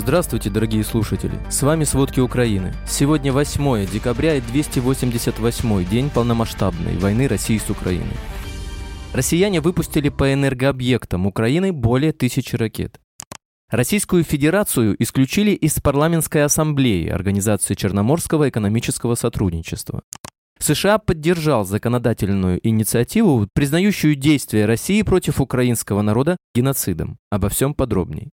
Здравствуйте, дорогие слушатели! С вами «Сводки Украины». Сегодня 8 декабря и 288 день полномасштабной войны России с Украиной. Россияне выпустили по энергообъектам Украины более тысячи ракет. Российскую Федерацию исключили из парламентской ассамблеи Организации Черноморского экономического сотрудничества. США поддержал законодательную инициативу, признающую действия России против украинского народа геноцидом. Обо всем подробней.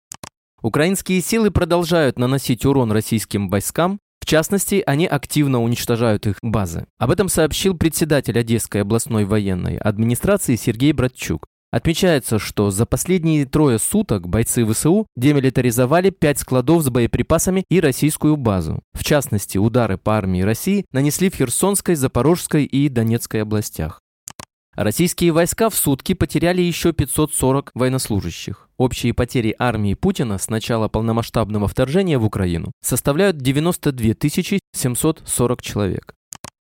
Украинские силы продолжают наносить урон российским войскам, в частности, они активно уничтожают их базы. Об этом сообщил председатель Одесской областной военной администрации Сергей Братчук. Отмечается, что за последние трое суток бойцы ВСУ демилитаризовали пять складов с боеприпасами и российскую базу. В частности, удары по армии России нанесли в Херсонской, Запорожской и Донецкой областях. Российские войска в сутки потеряли еще 540 военнослужащих. Общие потери армии Путина с начала полномасштабного вторжения в Украину составляют 92 740 человек.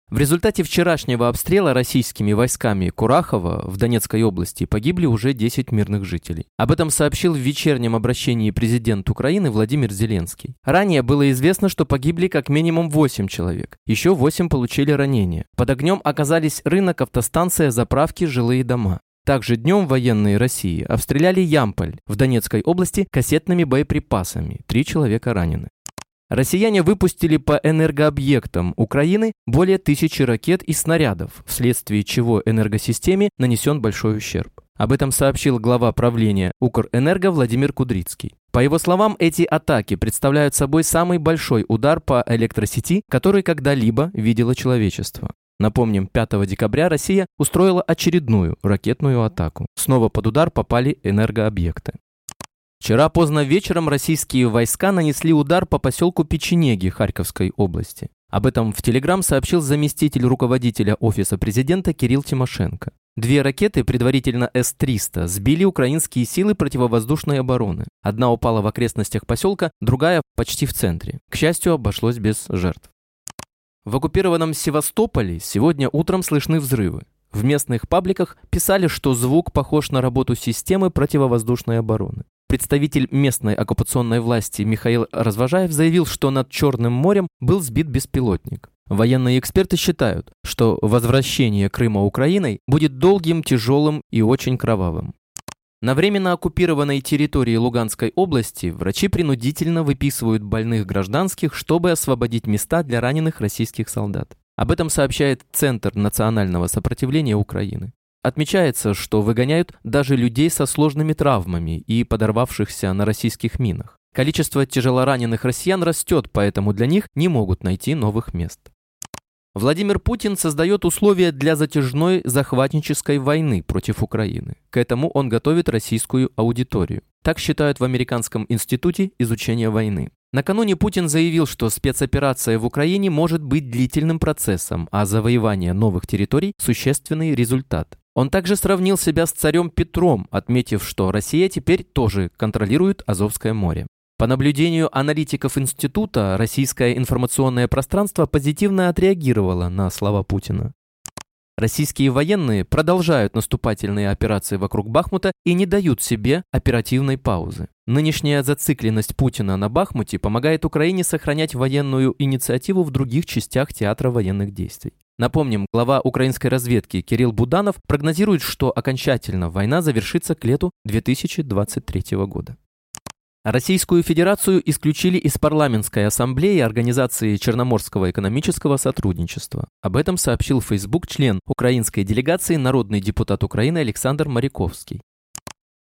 В результате вчерашнего обстрела российскими войсками Курахова в Донецкой области погибли уже 10 мирных жителей. Об этом сообщил в вечернем обращении президент Украины Владимир Зеленский. Ранее было известно, что погибли как минимум 8 человек. Еще 8 получили ранения. Под огнем оказались рынок, автостанция, заправки, жилые дома. Также днем военные России обстреляли Ямполь в Донецкой области кассетными боеприпасами. Три человека ранены. Россияне выпустили по энергообъектам Украины более тысячи ракет и снарядов, вследствие чего энергосистеме нанесен большой ущерб. Об этом сообщил глава правления Укрэнерго Владимир Кудрицкий. По его словам, эти атаки представляют собой самый большой удар по электросети, который когда-либо видело человечество. Напомним, 5 декабря Россия устроила очередную ракетную атаку. Снова под удар попали энергообъекты. Вчера поздно вечером российские войска нанесли удар по поселку Печенеги Харьковской области. Об этом в Телеграм сообщил заместитель руководителя Офиса президента Кирилл Тимошенко. Две ракеты, предварительно С-300, сбили украинские силы противовоздушной обороны. Одна упала в окрестностях поселка, другая почти в центре. К счастью, обошлось без жертв. В оккупированном Севастополе сегодня утром слышны взрывы. В местных пабликах писали, что звук похож на работу системы противовоздушной обороны. Представитель местной оккупационной власти Михаил Развожаев заявил, что над Черным морем был сбит беспилотник. Военные эксперты считают, что возвращение Крыма Украиной будет долгим, тяжелым и очень кровавым. На временно оккупированной территории Луганской области врачи принудительно выписывают больных гражданских, чтобы освободить места для раненых российских солдат. Об этом сообщает Центр национального сопротивления Украины. Отмечается, что выгоняют даже людей со сложными травмами и подорвавшихся на российских минах. Количество тяжелораненых россиян растет, поэтому для них не могут найти новых мест. Владимир Путин создает условия для затяжной захватнической войны против Украины. К этому он готовит российскую аудиторию. Так считают в Американском институте изучения войны. Накануне Путин заявил, что спецоперация в Украине может быть длительным процессом, а завоевание новых территорий – существенный результат. Он также сравнил себя с царем Петром, отметив, что Россия теперь тоже контролирует Азовское море. По наблюдению аналитиков института, российское информационное пространство позитивно отреагировало на слова Путина. Российские военные продолжают наступательные операции вокруг Бахмута и не дают себе оперативной паузы. Нынешняя зацикленность Путина на Бахмуте помогает Украине сохранять военную инициативу в других частях театра военных действий. Напомним, глава украинской разведки Кирилл Буданов прогнозирует, что окончательно война завершится к лету 2023 года. Российскую Федерацию исключили из парламентской ассамблеи Организации Черноморского экономического сотрудничества. Об этом сообщил Facebook член украинской делегации народный депутат Украины Александр Мариковский.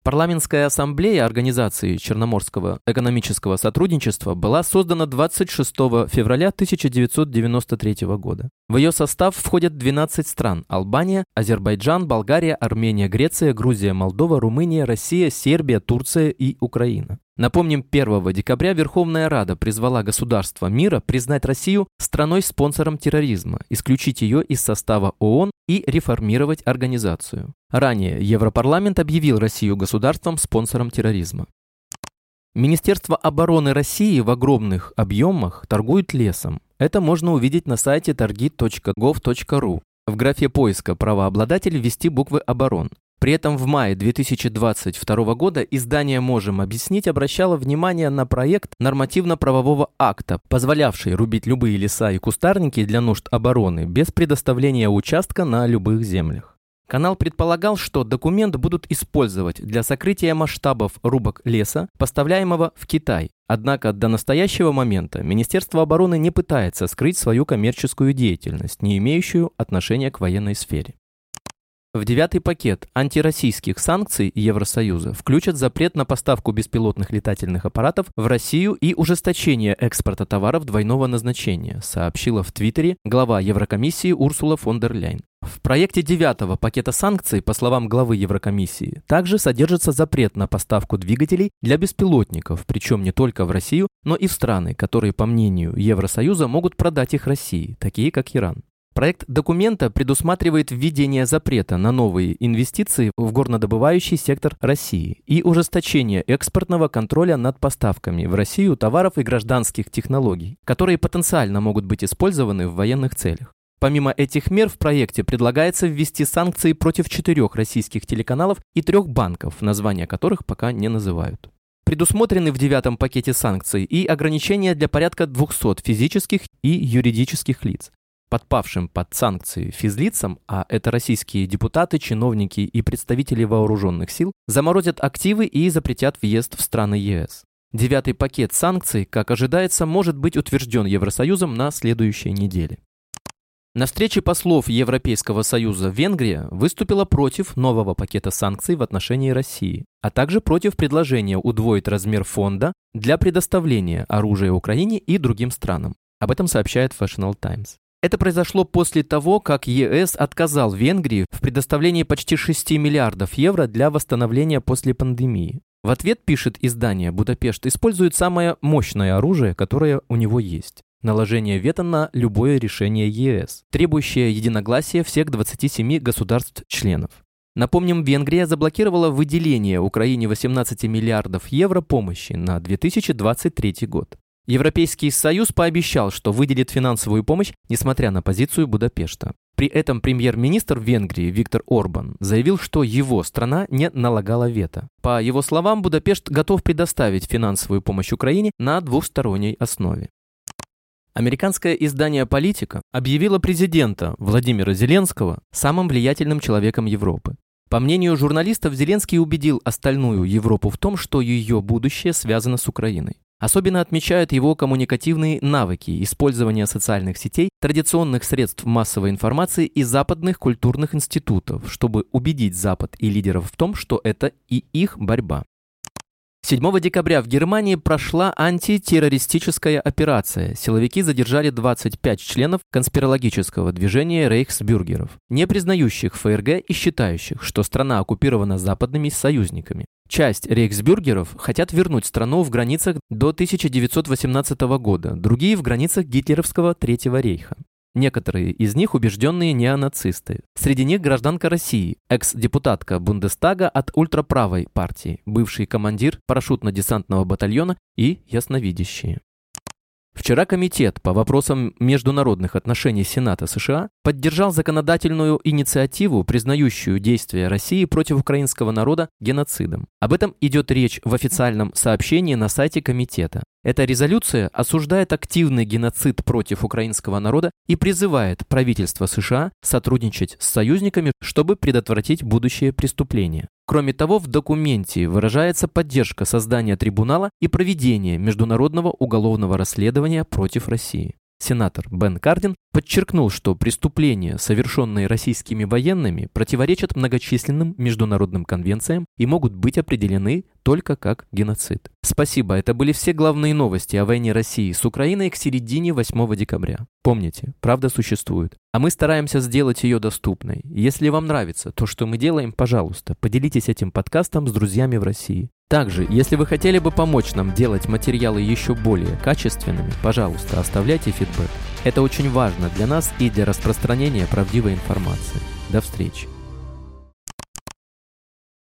Парламентская ассамблея Организации Черноморского экономического сотрудничества была создана 26 февраля 1993 года. В ее состав входят 12 стран – Албания, Азербайджан, Болгария, Армения, Греция, Грузия, Молдова, Румыния, Россия, Сербия, Турция и Украина. Напомним, 1 декабря Верховная Рада призвала государства мира признать Россию страной-спонсором терроризма, исключить ее из состава ООН и реформировать организацию. Ранее Европарламент объявил Россию государством-спонсором терроризма. Министерство обороны России в огромных объемах торгует лесом. Это можно увидеть на сайте торги.gov.ru. В графе поиска правообладатель ввести буквы «Оборон». При этом в мае 2022 года издание «Можем объяснить» обращало внимание на проект нормативно-правового акта, позволявший рубить любые леса и кустарники для нужд обороны без предоставления участка на любых землях. Канал предполагал, что документ будут использовать для сокрытия масштабов рубок леса, поставляемого в Китай. Однако до настоящего момента Министерство обороны не пытается скрыть свою коммерческую деятельность, не имеющую отношения к военной сфере. В девятый пакет антироссийских санкций Евросоюза включат запрет на поставку беспилотных летательных аппаратов в Россию и ужесточение экспорта товаров двойного назначения, сообщила в Твиттере глава Еврокомиссии Урсула фон дер Ляйн. В проекте девятого пакета санкций, по словам главы Еврокомиссии, также содержится запрет на поставку двигателей для беспилотников, причем не только в Россию, но и в страны, которые, по мнению Евросоюза, могут продать их России, такие как Иран. Проект документа предусматривает введение запрета на новые инвестиции в горнодобывающий сектор России и ужесточение экспортного контроля над поставками в Россию товаров и гражданских технологий, которые потенциально могут быть использованы в военных целях. Помимо этих мер в проекте предлагается ввести санкции против четырех российских телеканалов и трех банков, названия которых пока не называют. Предусмотрены в девятом пакете санкций и ограничения для порядка 200 физических и юридических лиц подпавшим под санкции физлицам, а это российские депутаты, чиновники и представители вооруженных сил, заморозят активы и запретят въезд в страны ЕС. Девятый пакет санкций, как ожидается, может быть утвержден Евросоюзом на следующей неделе. На встрече послов Европейского Союза Венгрия выступила против нового пакета санкций в отношении России, а также против предложения удвоить размер фонда для предоставления оружия Украине и другим странам. Об этом сообщает Fashional Times. Это произошло после того, как ЕС отказал Венгрии в предоставлении почти 6 миллиардов евро для восстановления после пандемии. В ответ, пишет издание, Будапешт использует самое мощное оружие, которое у него есть. Наложение вето на любое решение ЕС, требующее единогласия всех 27 государств-членов. Напомним, Венгрия заблокировала выделение Украине 18 миллиардов евро помощи на 2023 год. Европейский Союз пообещал, что выделит финансовую помощь, несмотря на позицию Будапешта. При этом премьер-министр Венгрии Виктор Орбан заявил, что его страна не налагала вето. По его словам, Будапешт готов предоставить финансовую помощь Украине на двухсторонней основе. Американское издание «Политика» объявило президента Владимира Зеленского самым влиятельным человеком Европы. По мнению журналистов, Зеленский убедил остальную Европу в том, что ее будущее связано с Украиной. Особенно отмечают его коммуникативные навыки, использования социальных сетей, традиционных средств массовой информации и западных культурных институтов, чтобы убедить Запад и лидеров в том, что это и их борьба. 7 декабря в Германии прошла антитеррористическая операция. Силовики задержали 25 членов конспирологического движения рейхсбюргеров, не признающих ФРГ и считающих, что страна оккупирована западными союзниками. Часть рейхсбюргеров хотят вернуть страну в границах до 1918 года, другие в границах гитлеровского Третьего рейха. Некоторые из них убежденные неонацисты. Среди них гражданка России, экс-депутатка Бундестага от ультраправой партии, бывший командир парашютно-десантного батальона и ясновидящие. Вчера Комитет по вопросам международных отношений Сената США поддержал законодательную инициативу, признающую действия России против украинского народа геноцидом. Об этом идет речь в официальном сообщении на сайте Комитета. Эта резолюция осуждает активный геноцид против украинского народа и призывает правительство США сотрудничать с союзниками, чтобы предотвратить будущее преступления. Кроме того, в документе выражается поддержка создания трибунала и проведения международного уголовного расследования против России. Сенатор Бен Кардин подчеркнул, что преступления, совершенные российскими военными, противоречат многочисленным международным конвенциям и могут быть определены только как геноцид. Спасибо, это были все главные новости о войне России с Украиной к середине 8 декабря. Помните, правда существует. А мы стараемся сделать ее доступной. Если вам нравится то, что мы делаем, пожалуйста, поделитесь этим подкастом с друзьями в России. Также, если вы хотели бы помочь нам делать материалы еще более качественными, пожалуйста, оставляйте фидбэк. Это очень важно для нас и для распространения правдивой информации. До встречи!